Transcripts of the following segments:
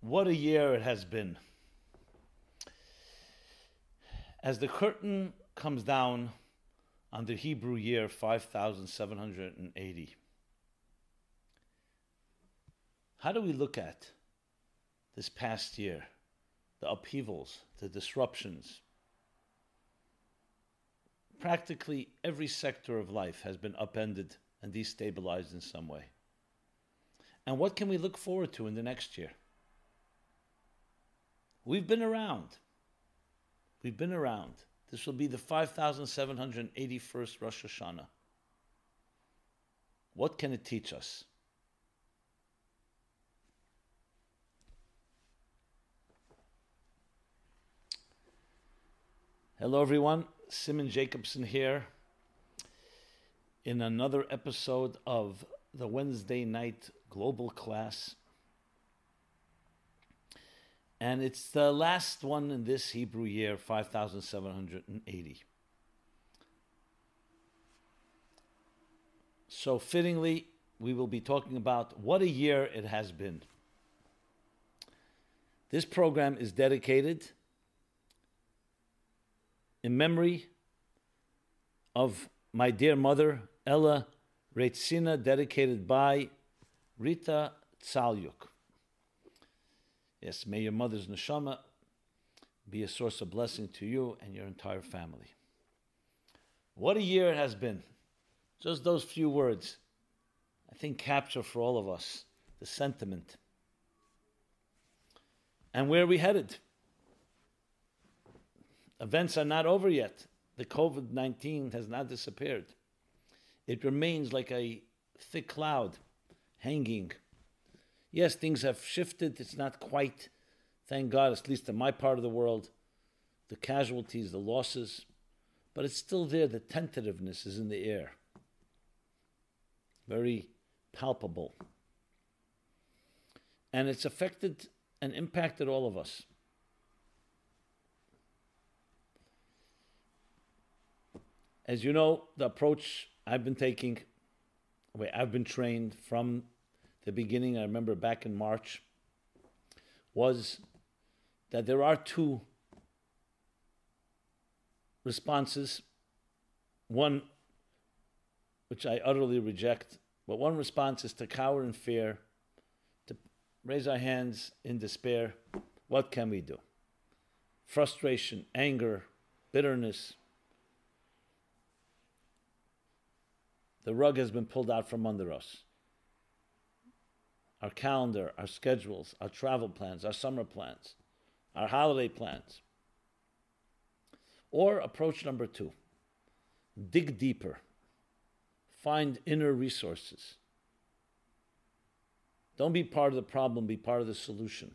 What a year it has been. As the curtain comes down on the Hebrew year 5780, how do we look at this past year, the upheavals, the disruptions? Practically every sector of life has been upended and destabilized in some way. And what can we look forward to in the next year? We've been around. We've been around. This will be the 5,781st Rosh Hashanah. What can it teach us? Hello, everyone. Simon Jacobson here in another episode of the Wednesday night global class and it's the last one in this Hebrew year, 5780. So, fittingly, we will be talking about what a year it has been. This program is dedicated in memory of my dear mother, Ella Reitzina, dedicated by Rita Tsalyuk. Yes, may your mother's neshama be a source of blessing to you and your entire family. What a year it has been. Just those few words, I think, capture for all of us the sentiment. And where are we headed? Events are not over yet. The COVID 19 has not disappeared. It remains like a thick cloud hanging Yes, things have shifted. It's not quite, thank God, at least in my part of the world, the casualties, the losses, but it's still there. The tentativeness is in the air. Very palpable. And it's affected and impacted all of us. As you know, the approach I've been taking, the way I've been trained from the beginning, I remember back in March, was that there are two responses. One, which I utterly reject, but one response is to cower in fear, to raise our hands in despair. What can we do? Frustration, anger, bitterness. The rug has been pulled out from under us our calendar, our schedules, our travel plans, our summer plans, our holiday plans. Or approach number two dig deeper, find inner resources. Don't be part of the problem, be part of the solution.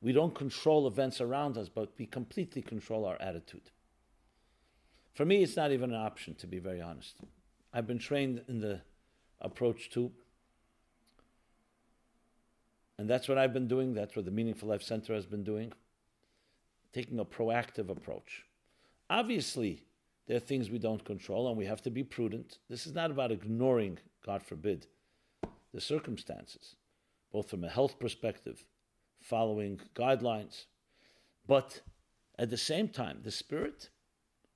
We don't control events around us, but we completely control our attitude. For me, it's not even an option, to be very honest. I've been trained in the approach to and that's what I've been doing. That's what the Meaningful Life Center has been doing. Taking a proactive approach. Obviously, there are things we don't control and we have to be prudent. This is not about ignoring, God forbid, the circumstances, both from a health perspective, following guidelines, but at the same time, the spirit,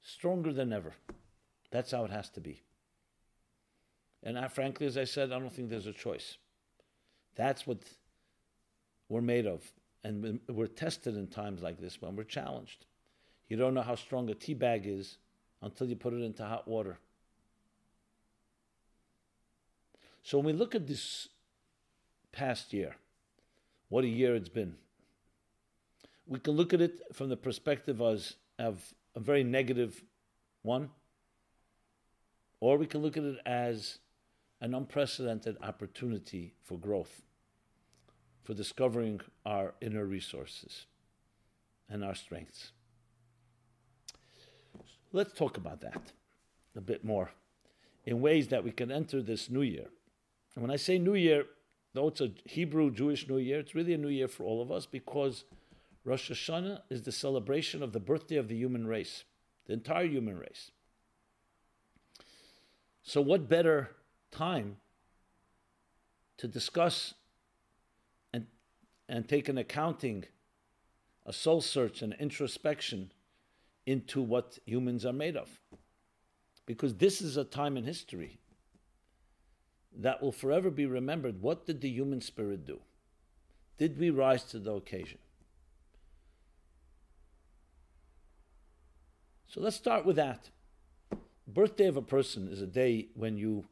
stronger than ever. That's how it has to be. And I, frankly, as I said, I don't think there's a choice. That's what we're made of. And we're tested in times like this when we're challenged. You don't know how strong a tea bag is until you put it into hot water. So when we look at this past year, what a year it's been, we can look at it from the perspective as, of a very negative one, or we can look at it as an unprecedented opportunity for growth for discovering our inner resources and our strengths. Let's talk about that a bit more in ways that we can enter this new year. And when I say new year, though it's a Hebrew Jewish new year, it's really a new year for all of us because Rosh Hashanah is the celebration of the birthday of the human race, the entire human race. So, what better time to discuss and take an accounting, a soul search, and introspection into what humans are made of. Because this is a time in history that will forever be remembered. What did the human spirit do? Did we rise to the occasion? So let's start with that. Birthday of a person is a day when you,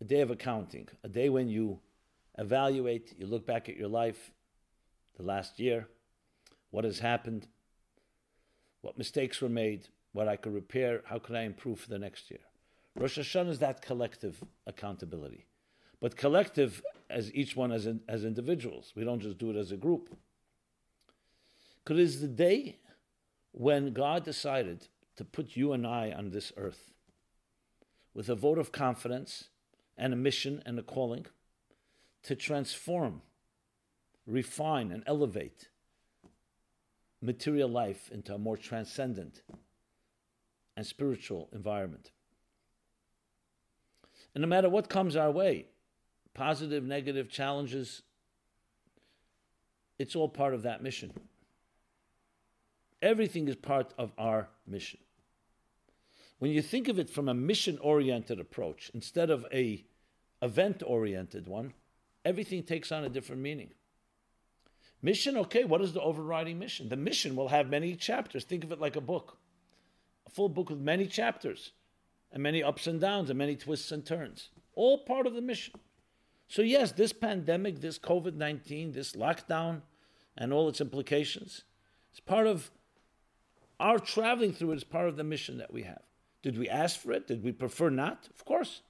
a day of accounting, a day when you evaluate, you look back at your life, the last year, what has happened, what mistakes were made, what I could repair, how could I improve for the next year. Rosh Hashanah is that collective accountability. But collective as each one as, in, as individuals. We don't just do it as a group. Because it is the day when God decided to put you and I on this earth with a vote of confidence and a mission and a calling to transform, refine, and elevate material life into a more transcendent and spiritual environment. And no matter what comes our way, positive, negative challenges, it's all part of that mission. Everything is part of our mission. When you think of it from a mission oriented approach instead of a event oriented one, everything takes on a different meaning. Mission, okay, what is the overriding mission? The mission will have many chapters. Think of it like a book, a full book with many chapters and many ups and downs and many twists and turns. All part of the mission. So, yes, this pandemic, this COVID 19, this lockdown, and all its implications is part of our traveling through it is part of the mission that we have. Did we ask for it? Did we prefer not? Of course.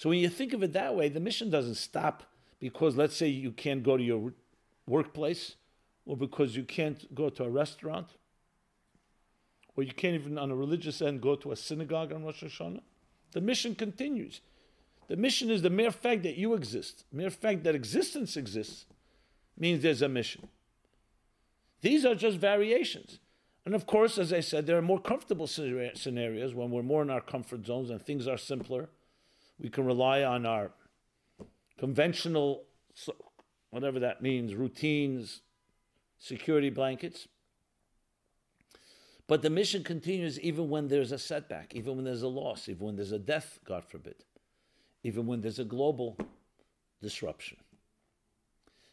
So when you think of it that way, the mission doesn't stop because, let's say, you can't go to your workplace, or because you can't go to a restaurant, or you can't even, on a religious end, go to a synagogue on Rosh Hashanah. The mission continues. The mission is the mere fact that you exist. Mere fact that existence exists means there's a mission. These are just variations. And of course, as I said, there are more comfortable scenarios when we're more in our comfort zones and things are simpler. We can rely on our conventional, whatever that means, routines, security blankets. But the mission continues even when there's a setback, even when there's a loss, even when there's a death, God forbid, even when there's a global disruption.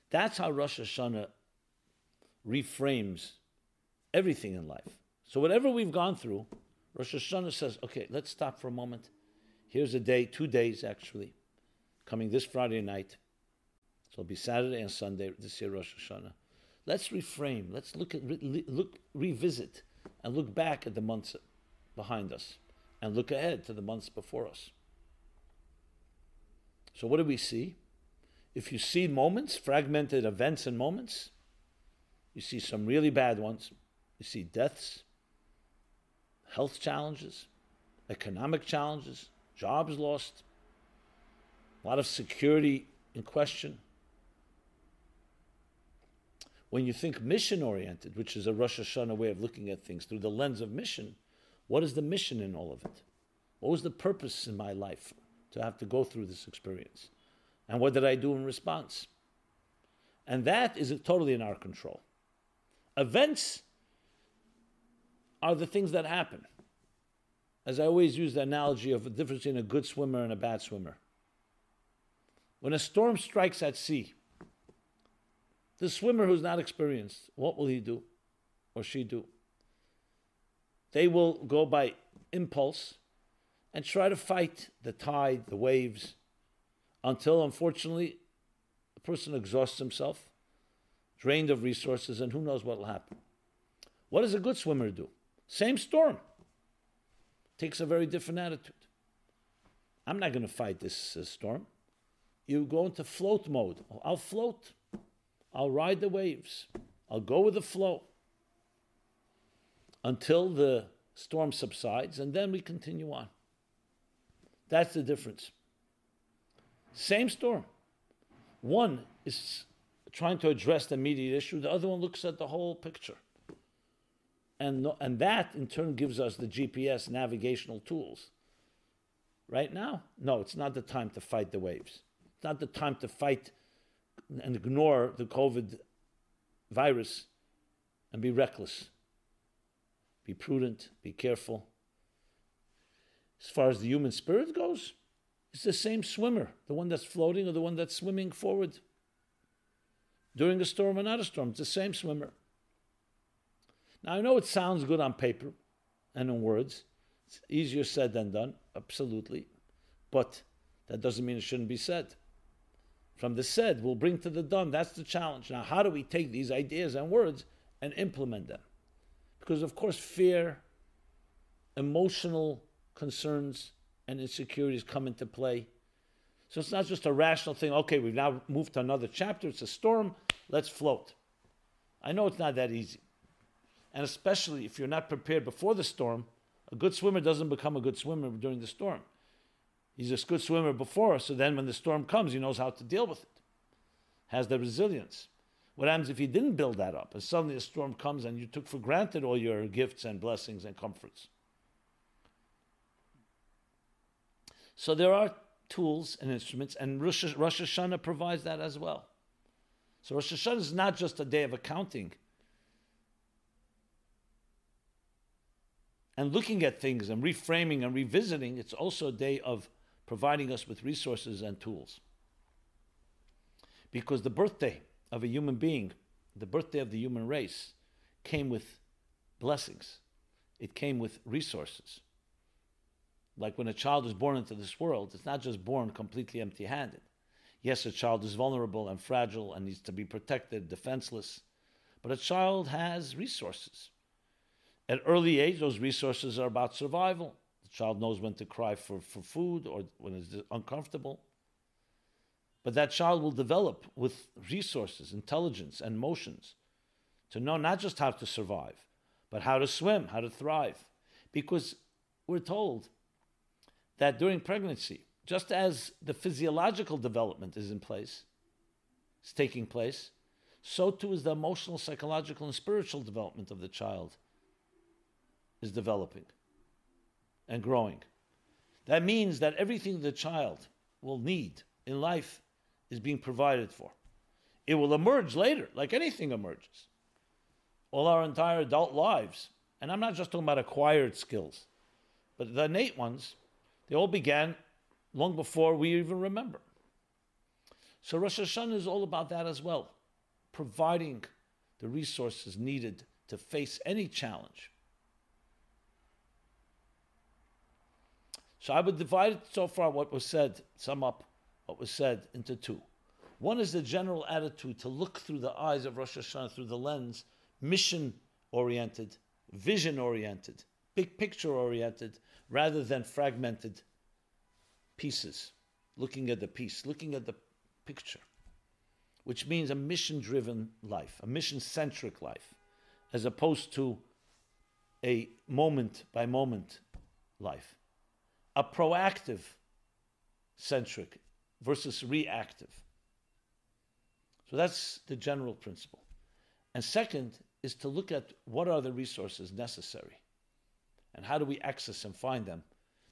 That's how Rosh Hashanah reframes everything in life. So, whatever we've gone through, Rosh Hashanah says, okay, let's stop for a moment. Here's a day, two days actually, coming this Friday night. So it'll be Saturday and Sunday this year, Rosh Hashanah. Let's reframe. Let's look at re- look revisit and look back at the months behind us and look ahead to the months before us. So what do we see? If you see moments, fragmented events and moments, you see some really bad ones. You see deaths, health challenges, economic challenges, jobs lost, a lot of security in question. When you think mission oriented, which is a Rosh Hashanah way of looking at things through the lens of mission, what is the mission in all of it? What was the purpose in my life to have to go through this experience? And what did I do in response? And that is totally in our control. Events are the things that happen. As I always use the analogy of the difference between a good swimmer and a bad swimmer. When a storm strikes at sea, the swimmer who's not experienced, what will he do or she do? They will go by impulse and try to fight the tide, the waves, until unfortunately the person exhausts himself drained of resources, and who knows what will happen. What does a good swimmer do? Same storm. Takes a very different attitude. I'm not going to fight this uh, storm. You go into float mode. I'll float. I'll ride the waves. I'll go with the flow until the storm subsides, and then we continue on. That's the difference. Same storm. One is trying to address the immediate issue, the other one looks at the whole picture. And, and that in turn gives us the GPS navigational tools Right now? No, it's not the time to fight the waves. It's not the time to fight and ignore the COVID virus and be reckless. Be prudent, be careful. As far as the human spirit goes, it's the same swimmer, the one that's floating or the one that's swimming forward. During a storm or not a storm, it's the same swimmer. Now, I know it sounds good on paper and in words. It's easier said than done, absolutely. But that doesn't mean it shouldn't be said. From the said, we'll bring to the done. That's the challenge. Now, how do we take these ideas and words and implement them? Because, of course, fear, emotional concerns, and insecurities come into play. So it's not just a rational thing, okay, we've now moved to another chapter, it's a storm, let's float. I know it's not that easy. And especially if you're not prepared before the storm, a good swimmer doesn't become a good swimmer during the storm. He's a good swimmer before, so then when the storm comes, he knows how to deal with it, has the resilience. What happens if you didn't build that up and suddenly a storm comes and you took for granted all your gifts and blessings and comforts? So there are tools and instruments, and Rosh Hashanah provides that as well. So Rosh Hashanah is not just a day of accounting and looking at things and reframing and revisiting, it's also a day of providing us with resources and tools. Because the birthday of a human being, the birthday of the human race, came with blessings, it came with resources. Like when a child is born into this world, it's not just born completely empty handed. Yes, a child is vulnerable and fragile and needs to be protected, defenseless, but a child has resources. At early age, those resources are about survival. The child knows when to cry for, for food or when it's uncomfortable. But that child will develop with resources, intelligence, and motions to know not just how to survive, but how to swim, how to thrive. Because we're told that during pregnancy, just as the physiological development is in place, is taking place, so too is the emotional, psychological, and spiritual development of the child is developing and growing. That means that everything the child will need in life is being provided for. It will emerge later, like anything emerges. All our entire adult lives, and I'm not just talking about acquired skills, but the innate ones, they all began long before we even remember. So Rosh Hashanah is all about that as well, providing the resources needed to face any challenge. So I would divide so far what was said, sum up what was said into two. One is the general attitude to look through the eyes of Rosh Hashanah, through the lens, mission oriented, vision oriented, big picture oriented, rather than fragmented pieces, looking at the piece, looking at the picture, which means a mission driven life, a mission centric life, as opposed to a moment by moment life a proactive centric versus reactive. So that's the general principle. And second is to look at what are the resources necessary and how do we access and find them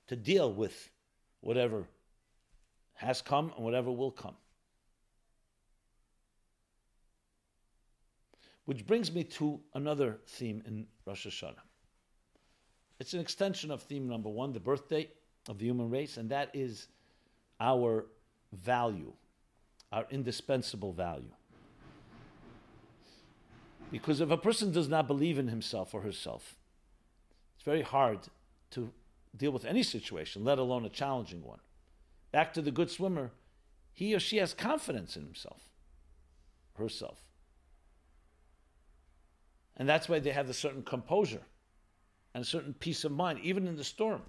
to deal with whatever has come and whatever will come. Which brings me to another theme in Rosh Hashanah. It's an extension of theme number one, the birthday of the human race, and that is our value, our indispensable value. Because if a person does not believe in himself or herself, it's very hard to deal with any situation, let alone a challenging one. Back to the good swimmer, he or she has confidence in himself, herself. And that's why they have a certain composure and a certain peace of mind, even in the storm.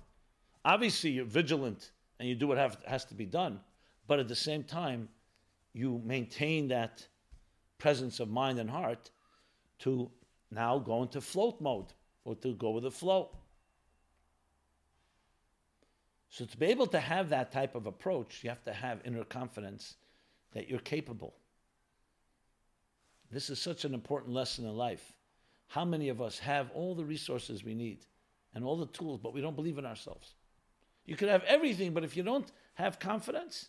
Obviously, you're vigilant and you do what have, has to be done, but at the same time, you maintain that presence of mind and heart to now go into float mode or to go with the flow. So, to be able to have that type of approach, you have to have inner confidence that you're capable. This is such an important lesson in life. How many of us have all the resources we need and all the tools, but we don't believe in ourselves? You could have everything, but if you don't have confidence,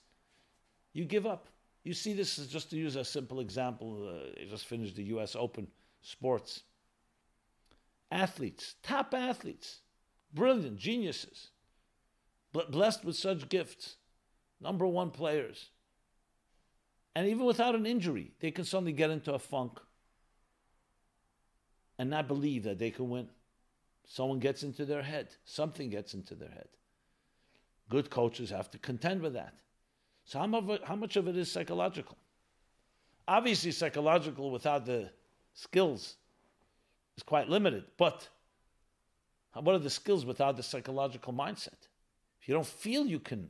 you give up. You see this is just to use a simple example. Uh, just finished the U.S. Open sports. Athletes, top athletes, brilliant geniuses, blessed with such gifts, number one players. And even without an injury, they can suddenly get into a funk and not believe that they can win. Someone gets into their head, something gets into their head. Good coaches have to contend with that. So, how much, how much of it is psychological? Obviously, psychological without the skills is quite limited. But what are the skills without the psychological mindset? If you don't feel you can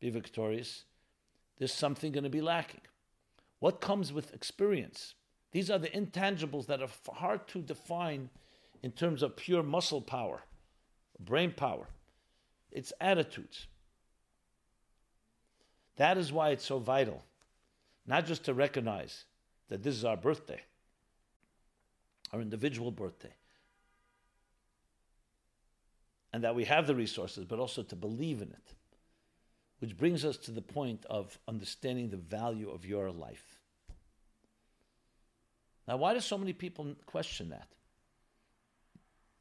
be victorious, there's something going to be lacking. What comes with experience? These are the intangibles that are hard to define in terms of pure muscle power, brain power. It's attitudes. That is why it's so vital, not just to recognize that this is our birthday, our individual birthday, and that we have the resources, but also to believe in it. Which brings us to the point of understanding the value of your life. Now, why do so many people question that?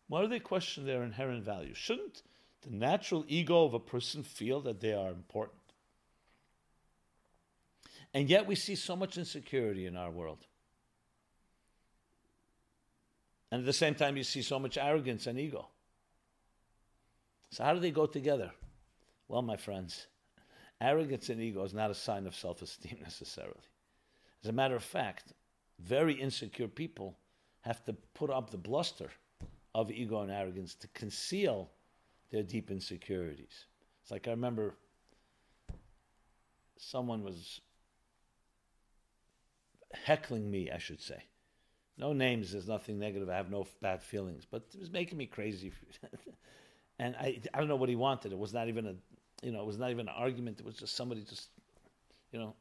Why do they question their inherent value? Shouldn't the natural ego of a person feel that they are important? And yet we see so much insecurity in our world. And at the same time, you see so much arrogance and ego. So, how do they go together? Well, my friends, arrogance and ego is not a sign of self esteem necessarily. As a matter of fact, very insecure people have to put up the bluster of ego and arrogance to conceal their deep insecurities. It's like I remember someone was heckling me, I should say. No names, there's nothing negative. I have no bad feelings, but it was making me crazy. and I, I don't know what he wanted. It was not even a, you know, it was not even an argument. It was just somebody just, you know.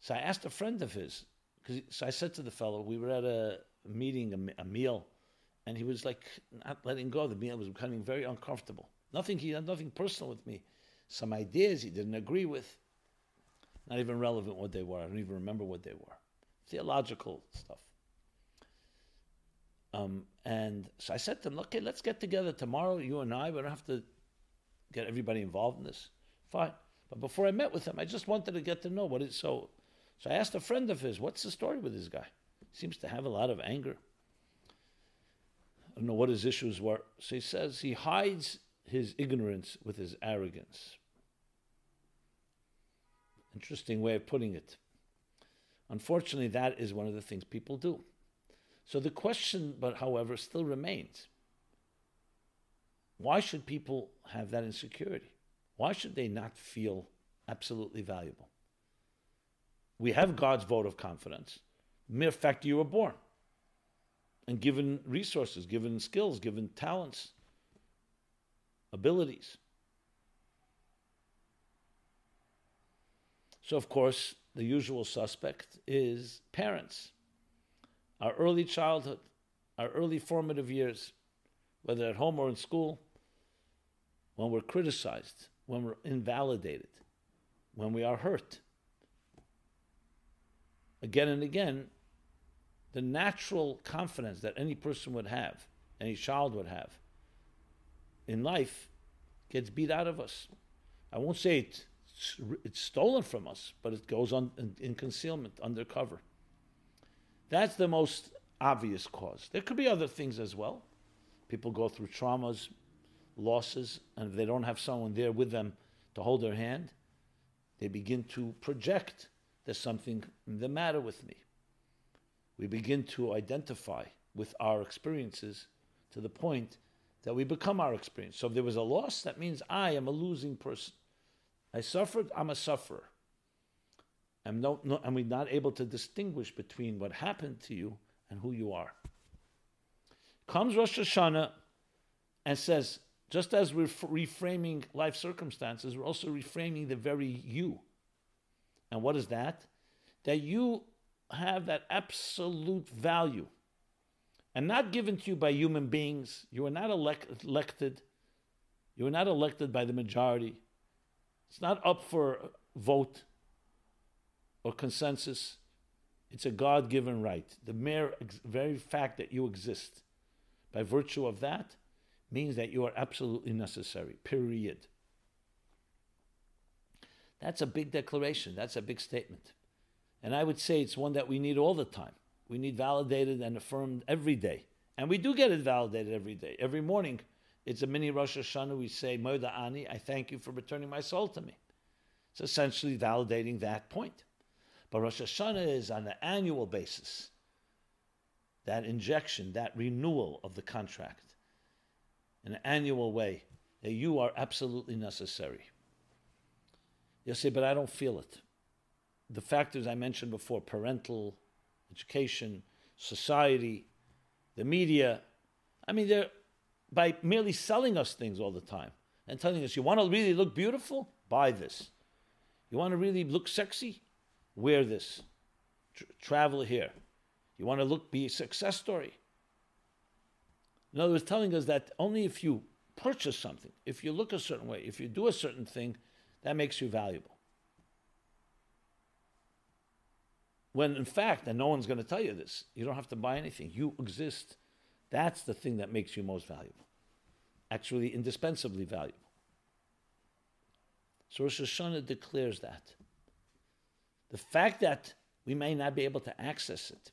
So I asked a friend of his, because so I said to the fellow, we were at a meeting, a, a, meal, and he was like not letting go. The meal was becoming very uncomfortable. Nothing he had nothing personal with me. Some ideas he didn't agree with. Not even relevant what they were. I don't even remember what they were. Theological stuff. Um, and so I said to him, okay, let's get together tomorrow, you and I. We don't have to get everybody involved in this. Fine. But before I met with him, I just wanted to get to know what is so so I asked a friend of his, what's the story with this guy? Seems to have a lot of anger. I don't know what his issues were. So he says he hides his ignorance with his arrogance. Interesting way of putting it. Unfortunately, that is one of the things people do. So the question, but however, still remains why should people have that insecurity? Why should they not feel absolutely valuable? We have God's vote of confidence. Mere fact you were born and given resources, given skills, given talents, abilities. So, of course, the usual suspect is parents. Our early childhood, our early formative years, whether at home or in school, when we're criticized, when we're invalidated, when we are hurt again and again, the natural confidence that any person would have, any child would have in life, gets beat out of us. I won't say it's, it's stolen from us, but it goes on in, in concealment, undercover. That's the most obvious cause. There could be other things as well. People go through traumas, losses, and if they don't have someone there with them to hold their hand, they begin to project there's something the matter with me. We begin to identify with our experiences to the point that we become our experience. So if there was a loss, that means I am a losing person. I suffered, I'm a sufferer. I'm no, no, and we're not able to distinguish between what happened to you and who you are. Comes Rosh Hashanah and says, just as we're reframing life circumstances, we're also reframing the very you. And what is that? That you have that absolute value and not given to you by human beings. You are not elect- elected You are not elected by the majority. It's not up for vote or consensus. It's a God given right. The mere ex- very fact that you exist, by virtue of that, means that you are absolutely necessary, period. That's a big declaration. That's a big statement. And I would say it's one that we need all the time. We need validated and affirmed every day. And we do get it validated every day. Every morning, it's a mini Rosh Hashanah. We say, Modeh Ani, I thank you for returning my soul to me. It's essentially validating that point. But Rosh Hashanah is on an annual basis. That injection, that renewal of the contract in an annual way, that you are absolutely necessary. You'll say, but I don't feel it. The factors I mentioned before parental, education, society, the media I mean, they're by merely selling us things all the time and telling us, you want to really look beautiful? Buy this. You want to really look sexy? Wear this. Tr- travel here. You want to look, be a success story? In other words, telling us that only if you purchase something, if you look a certain way, if you do a certain thing, that makes you valuable. When in fact, and no one's going to tell you this, you don't have to buy anything. You exist. That's the thing that makes you most valuable. Actually, indispensably valuable. So Rosh Hashanah declares that. The fact that we may not be able to access it,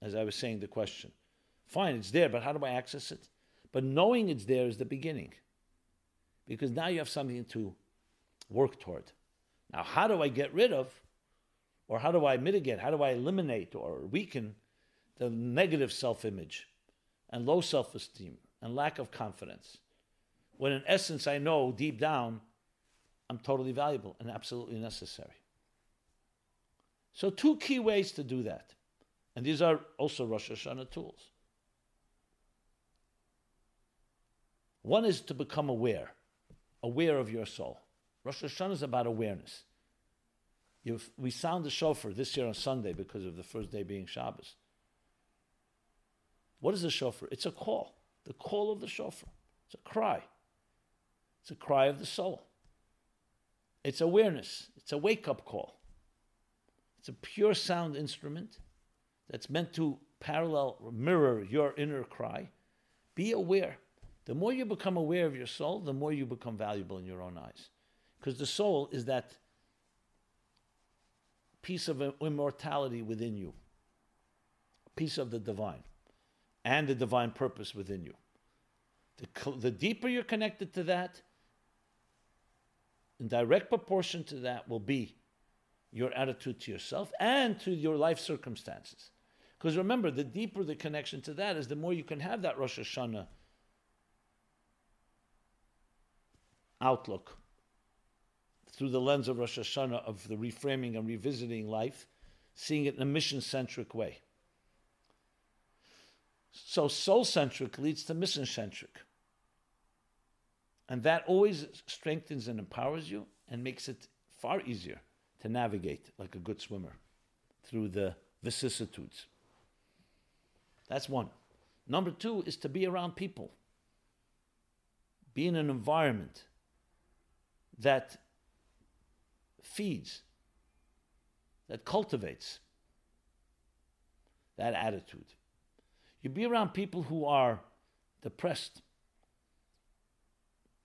as I was saying, the question, fine, it's there, but how do I access it? But knowing it's there is the beginning. Because now you have something to work toward. Now, how do I get rid of, or how do I mitigate, how do I eliminate or weaken the negative self image and low self esteem and lack of confidence? When in essence, I know deep down I'm totally valuable and absolutely necessary. So, two key ways to do that. And these are also Rosh Hashanah tools. One is to become aware, aware of your soul. Rosh Hashanah is about awareness. We sound the shofar this year on Sunday because of the first day being Shabbos. What is a shofar? It's a call, the call of the shofar. It's a cry. It's a cry of the soul. It's awareness. It's a wake up call. It's a pure sound instrument that's meant to parallel, mirror your inner cry. Be aware. The more you become aware of your soul, the more you become valuable in your own eyes. Because the soul is that piece of immortality within you, piece of the divine, and the divine purpose within you. The, the deeper you're connected to that, in direct proportion to that will be your attitude to yourself and to your life circumstances. Because remember, the deeper the connection to that is, the more you can have that Rosh Hashanah outlook through the lens of Rosh Hashanah of the reframing and revisiting life, seeing it in a mission centric way. So, soul centric leads to mission centric. And that always strengthens and empowers you and makes it far easier to navigate like a good swimmer through the vicissitudes. That's one. Number two is to be around people, be in an environment that feeds, that cultivates that attitude. You be around people who are depressed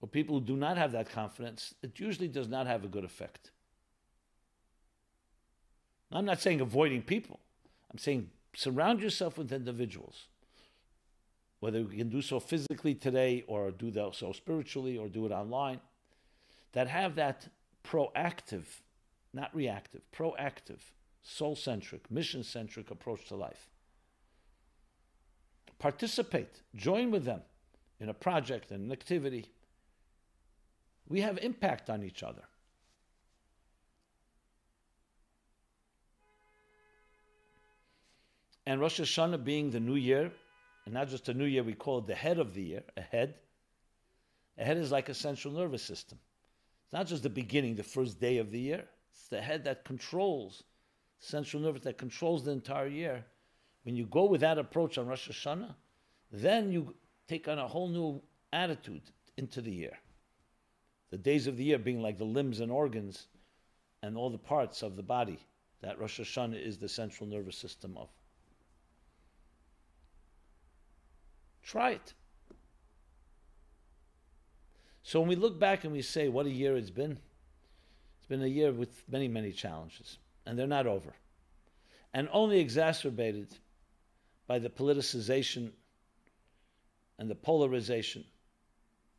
or people who do not have that confidence, it usually does not have a good effect. I'm not saying avoiding people. I'm saying surround yourself with individuals, whether you can do so physically today or do so spiritually or do it online, that have that proactive, not reactive, proactive, soul centric, mission centric approach to life. Participate, join with them in a project, and an activity. We have impact on each other. And Rosh Hashanah being the new year, and not just a new year, we call it the head of the year, a head. A head is like a central nervous system. It's not just the beginning, the first day of the year. It's the head that controls, central nervous that controls the entire year. When you go with that approach on Rosh Hashanah, then you take on a whole new attitude into the year. the days of the year being like the limbs and organs and all the parts of the body that Rosh Hashanah is the central nervous system of. Try it. So when we look back and we say, what a year it's been, it's been a year with many, many challenges, and they're not over. And only exacerbated by the politicization and the polarization.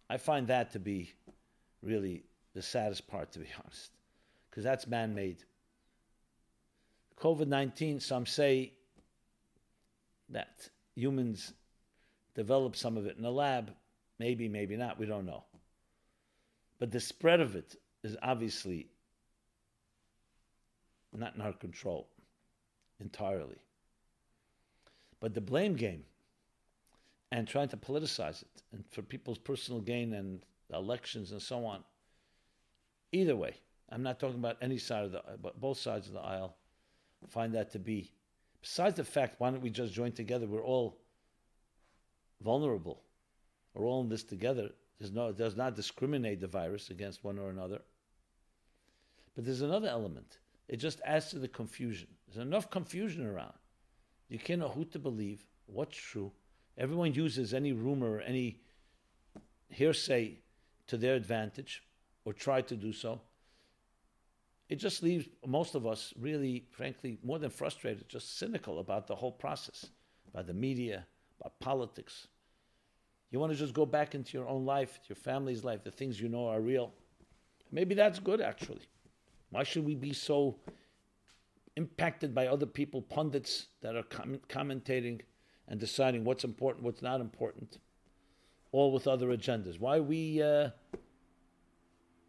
I find that to be really the saddest part, to be honest, because that's man made. COVID 19, some say that humans developed some of it in a lab. Maybe, maybe not. We don't know. But the spread of it is obviously not in our control entirely. But the blame game and trying to politicize it and for people's personal gain and elections and so on. Either way, I'm not talking about any side of the, but both sides of the aisle find that to be. Besides the fact, why don't we just join together? We're all vulnerable. We're all in this together. There's no, it does not discriminate the virus against one or another. But there's another element. It just adds to the confusion. There's enough confusion around. You can't know who to believe, what's true. Everyone uses any rumor or any hearsay to their advantage or try to do so. It just leaves most of us really, frankly, more than frustrated, just cynical about the whole process, about the media, about politics. You want to just go back into your own life, your family's life, the things you know are real. Maybe that's good, actually. Why should we be so impacted by other people, pundits that are com- commentating and deciding what's important, what's not important, all with other agendas? Why we? Uh,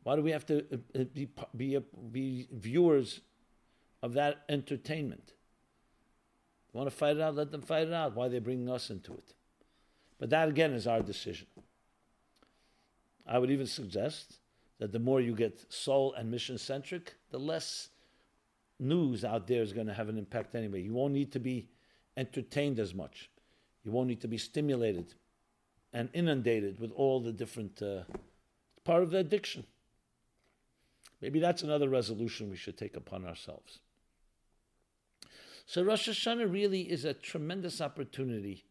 why do we have to uh, be, be, be viewers of that entertainment? You want to fight it out? Let them fight it out. Why are they bringing us into it? But that again is our decision. I would even suggest that the more you get soul and mission centric, the less news out there is going to have an impact anyway. You won't need to be entertained as much. You won't need to be stimulated and inundated with all the different uh, part of the addiction. Maybe that's another resolution we should take upon ourselves. So Rosh Hashanah really is a tremendous opportunity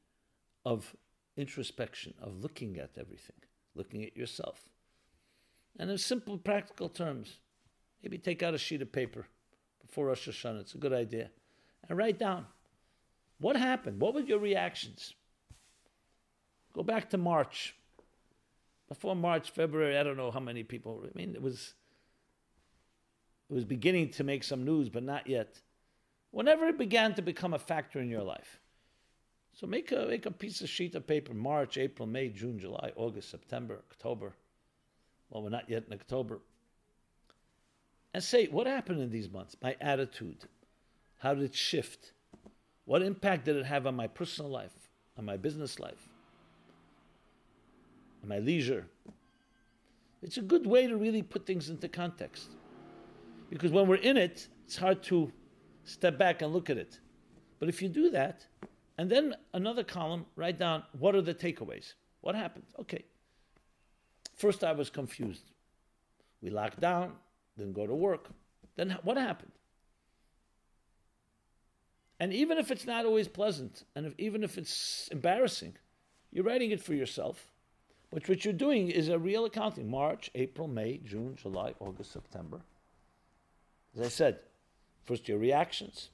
of introspection, of looking at everything, looking at yourself. And in simple, practical terms, maybe take out a sheet of paper before Rosh Hashanah. It's a good idea. And write down what happened? What were your reactions? Go back to March. Before March, February, I don't know how many people. I mean, it was it was beginning to make some news, but not yet. Whenever it began to become a factor in your life, so make a, make a piece of sheet of paper March, April, May, June, July, August, September, October. Well, we're not yet in October. And say, what happened in these months? My attitude. How did it shift? What impact did it have on my personal life, on my business life, on my leisure? It's a good way to really put things into context. Because when we're in it, it's hard to step back and look at it. But if you do that, and then another column, write down what are the takeaways? What happened? Okay. First, I was confused. We locked down, didn't go to work. Then what happened? And even if it's not always pleasant, and if, even if it's embarrassing, you're writing it for yourself. But what you're doing is a real accounting March, April, May, June, July, August, September. As I said, first your reactions,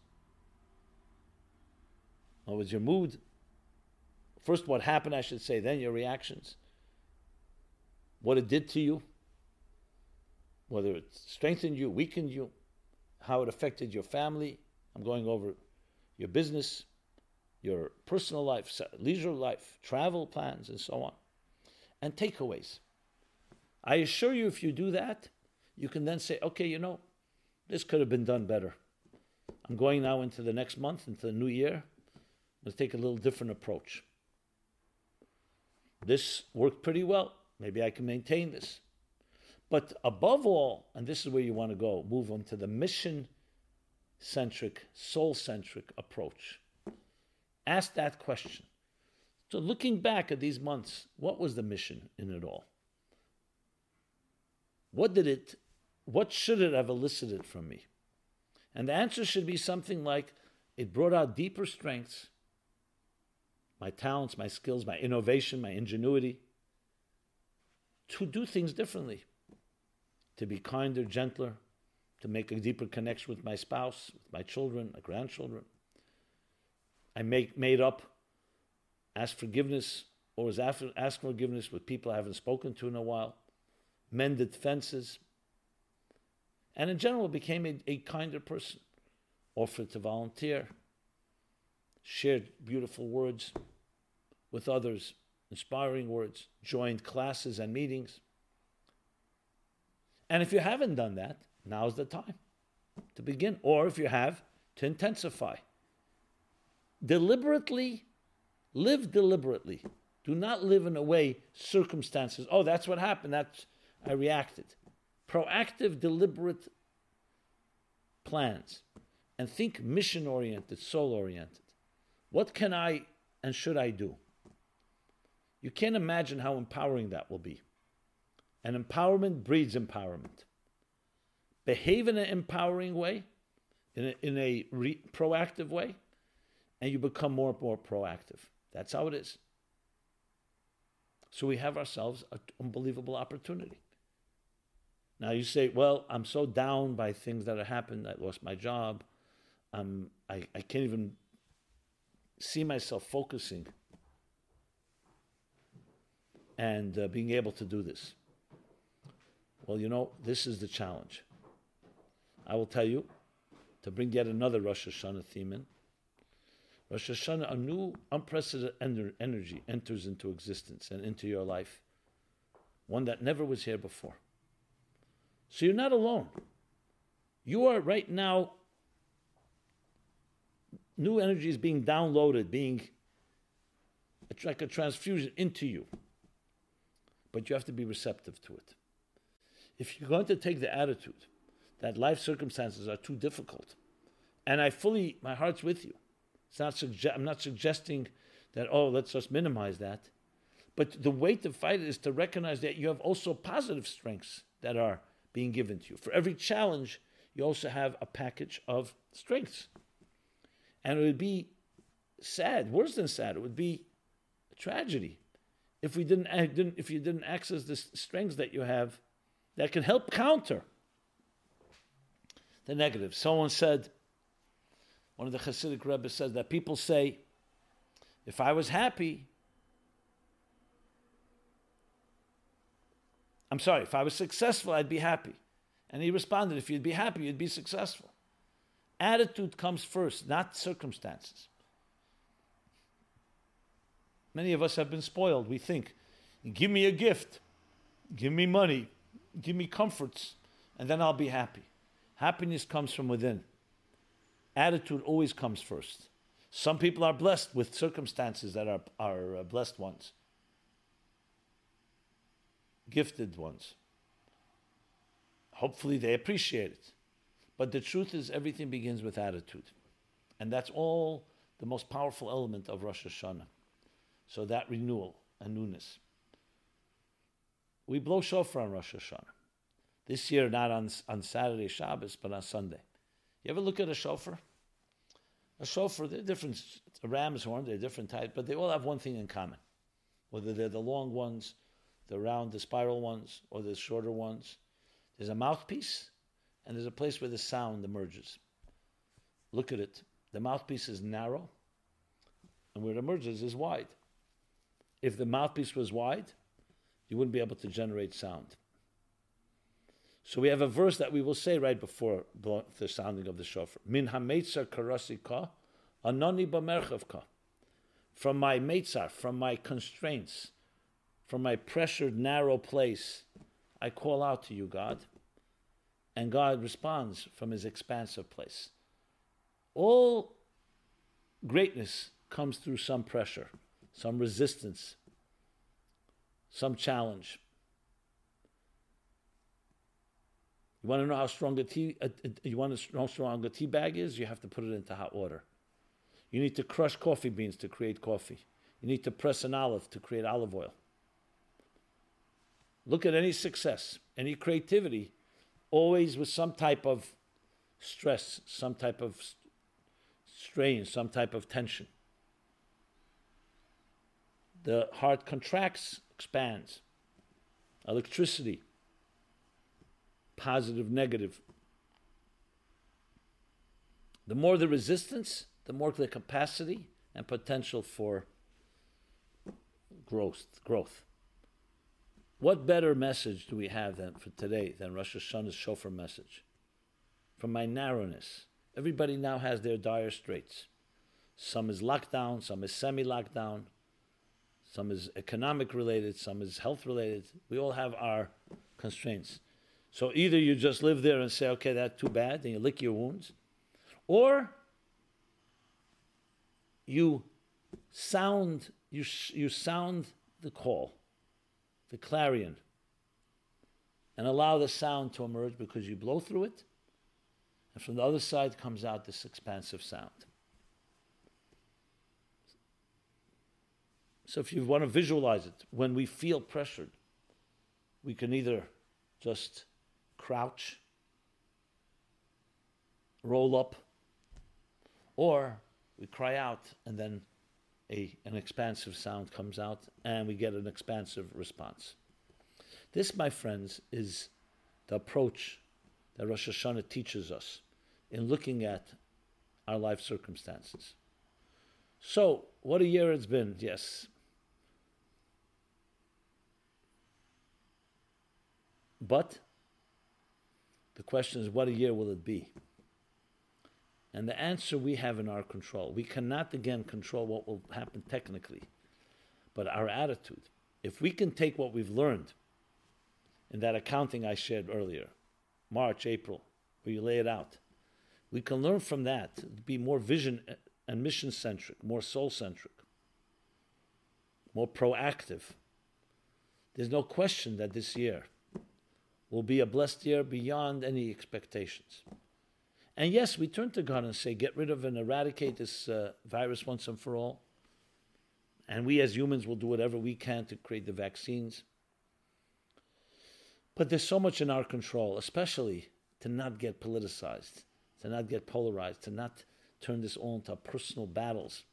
what was your mood? First, what happened, I should say, then your reactions. What it did to you, whether it strengthened you, weakened you, how it affected your family. I'm going over your business, your personal life, leisure life, travel plans, and so on. And takeaways. I assure you, if you do that, you can then say, okay, you know, this could have been done better. I'm going now into the next month, into the new year. Let's take a little different approach. This worked pretty well. Maybe I can maintain this. But above all, and this is where you want to go, move on to the mission centric, soul centric approach. Ask that question. So, looking back at these months, what was the mission in it all? What did it, what should it have elicited from me? And the answer should be something like it brought out deeper strengths, my talents, my skills, my innovation, my ingenuity, to do things differently, to be kinder, gentler, to make a deeper connection with my spouse, with my children, my grandchildren. I make, made up, asked forgiveness, or was after, asked forgiveness with people I haven't spoken to in a while, mended fences, and in general became a, a kinder person, offered to volunteer, shared beautiful words with others, inspiring words, joined classes and meetings. And if you haven't done that, now's the time to begin. Or if you have, to intensify. Deliberately, live deliberately. Do not live in a way circumstances. Oh, that's what happened. That's I reacted. Proactive, deliberate plans. And think mission oriented, soul oriented. What can I and should I do? You can't imagine how empowering that will be. And empowerment breeds empowerment. Behave in an empowering way, in a, in a re- proactive way, and you become more and more proactive. That's how it is. So we have ourselves an unbelievable opportunity. Now you say, well, I'm so down by things that have happened. I lost my job. Um, I, I can't even see myself focusing and uh, being able to do this. Well, you know, this is the challenge. I will tell you, to bring yet another Rosh Hashanah theme in, Rosh Hashanah, a new unprecedented energy enters into existence and into your life, one that never was here before. So you're not alone. You are right now, new energy is being downloaded, being like a transfusion into you but you have to be receptive to it. If you're going to take the attitude that life circumstances are too difficult, and I fully, my heart's with you. It's not suge- I'm not suggesting that, oh, let's just minimize that. But the way to fight it is to recognize that you have also positive strengths that are being given to you. For every challenge, you also have a package of strengths. And it would be sad, worse than sad, it would be a tragedy if we didn't, didn't if you didn't access the strengths that you have that can help counter the negative. Someone said, one of the Hasidic rebbe says that people say, if I was happy, I'm sorry, if I was successful, I'd be happy. And he responded, if you'd be happy, you'd be successful. Attitude comes first, not circumstances. Many of us have been spoiled. We think, give me a gift, give me money, give me comforts, and then I'll be happy. Happiness comes from within. Attitude always comes first. Some people are blessed with circumstances that are, are uh, blessed ones, gifted ones. Hopefully, they appreciate it. But the truth is, everything begins with attitude. And that's all the most powerful element of Rosh Hashanah. So that renewal and newness. We blow shofar on Rosh Hashanah. This year, not on, on Saturday Shabbos, but on Sunday. You ever look at a shofar? A shofar, they're different. A ram's horn, they're different types, but they all have one thing in common. Whether they're the long ones, the round, the spiral ones, or the shorter ones. There's a mouthpiece, and there's a place where the sound emerges. Look at it. The mouthpiece is narrow, and where it emerges is wide. If the mouthpiece was wide, you wouldn't be able to generate sound. So we have a verse that we will say right before the sounding of the shofar. Min hametzar karasika, anoni b'merchavka. From my metzar, from my constraints, from my pressured, narrow place, I call out to you, God. And God responds from his expansive place. All greatness comes through some pressure some resistance, some challenge. You want to know how strong a tea? A, you want to know how strong a tea bag is? You have to put it into hot water. You need to crush coffee beans to create coffee. You need to press an olive to create olive oil. Look at any success. any creativity, always with some type of stress, some type of strain, some type of tension. The heart contracts, expands. Electricity, positive, negative. The more the resistance, the more the capacity and potential for growth. Growth. What better message do we have than for today than Rosh Hashanah's shofar message? From my narrowness, everybody now has their dire straits. Some is lockdown, some is semi-lockdown, some is economic related, some is health related. We all have our constraints. So either you just live there and say, okay, that's too bad, and you lick your wounds, or you sound you, you sound the call, the clarion, and allow the sound to emerge because you blow through it, and from the other side comes out this expansive sound. So if you want to visualize it, when we feel pressured, we can either just crouch, roll up, or we cry out and then a, an expansive sound comes out and we get an expansive response. This, my friends, is the approach that Rosh Hashanah teaches us in looking at our life circumstances. So, what a year it's been, yes. But the question is, what a year will it be? And the answer we have in our control. We cannot, again, control what will happen technically, but our attitude. If we can take what we've learned in that accounting I shared earlier, March, April, where you lay it out, we can learn from that be more vision uh, and mission centric, more soul centric, more proactive. There's no question that this year will be a blessed year beyond any expectations. And yes, we turn to God and say, get rid of and eradicate this uh, virus once and for all. And we as humans will do whatever we can to create the vaccines. But there's so much in our control, especially to not get politicized, to not get polarized, to not turn this all into personal battles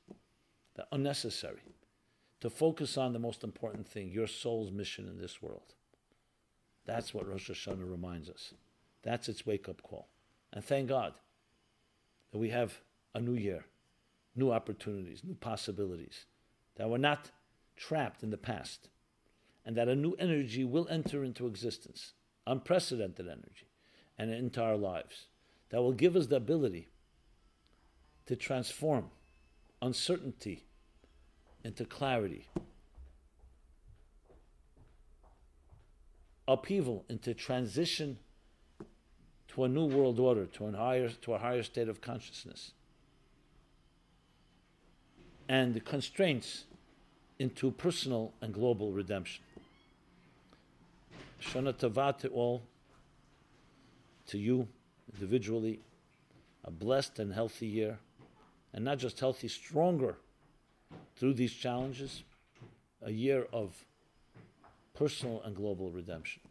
that are unnecessary, to focus on the most important thing, your soul's mission in this world. That's what Rosh Hashanah reminds us. That's its wake up call. And thank God that we have a new year, new opportunities, new possibilities, that we're not trapped in the past, and that a new energy will enter into existence, unprecedented energy, and into our lives, that will give us the ability to transform uncertainty into clarity, upheaval into transition to a new world order, to, an higher, to a higher state of consciousness. And the constraints into personal and global redemption. Shana Tova to all, to you individually, a blessed and healthy year, and not just healthy, stronger through these challenges, a year of personal and global redemption.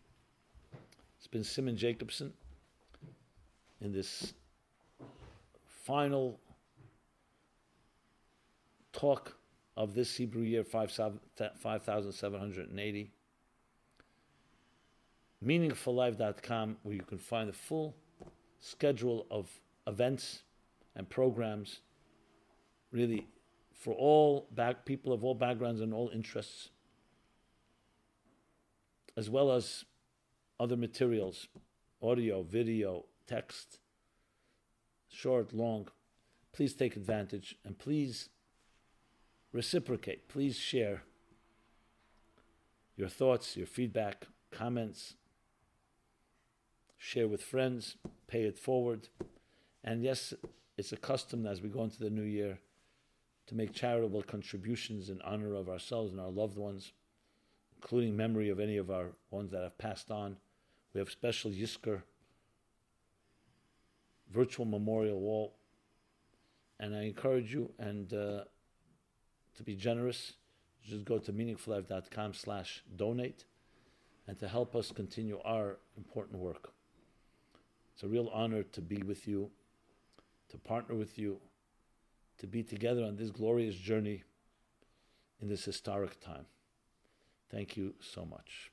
It's been Simon Jacobson in this final talk of this Hebrew year 5780. MeaningfulLife.com, where you can find the full schedule of events and programs, really for all back people of all backgrounds and all interests, as well as other materials, audio, video, text, short, long, please take advantage and please reciprocate. Please share your thoughts, your feedback, comments. Share with friends, pay it forward. And yes, it's a custom as we go into the new year to make charitable contributions in honor of ourselves and our loved ones, including memory of any of our ones that have passed on. We have special Yizkor virtual memorial wall. And I encourage you and uh, to be generous. Just go to meaningfullife.com slash donate and to help us continue our important work. It's a real honor to be with you, to partner with you, to be together on this glorious journey in this historic time. Thank you so much.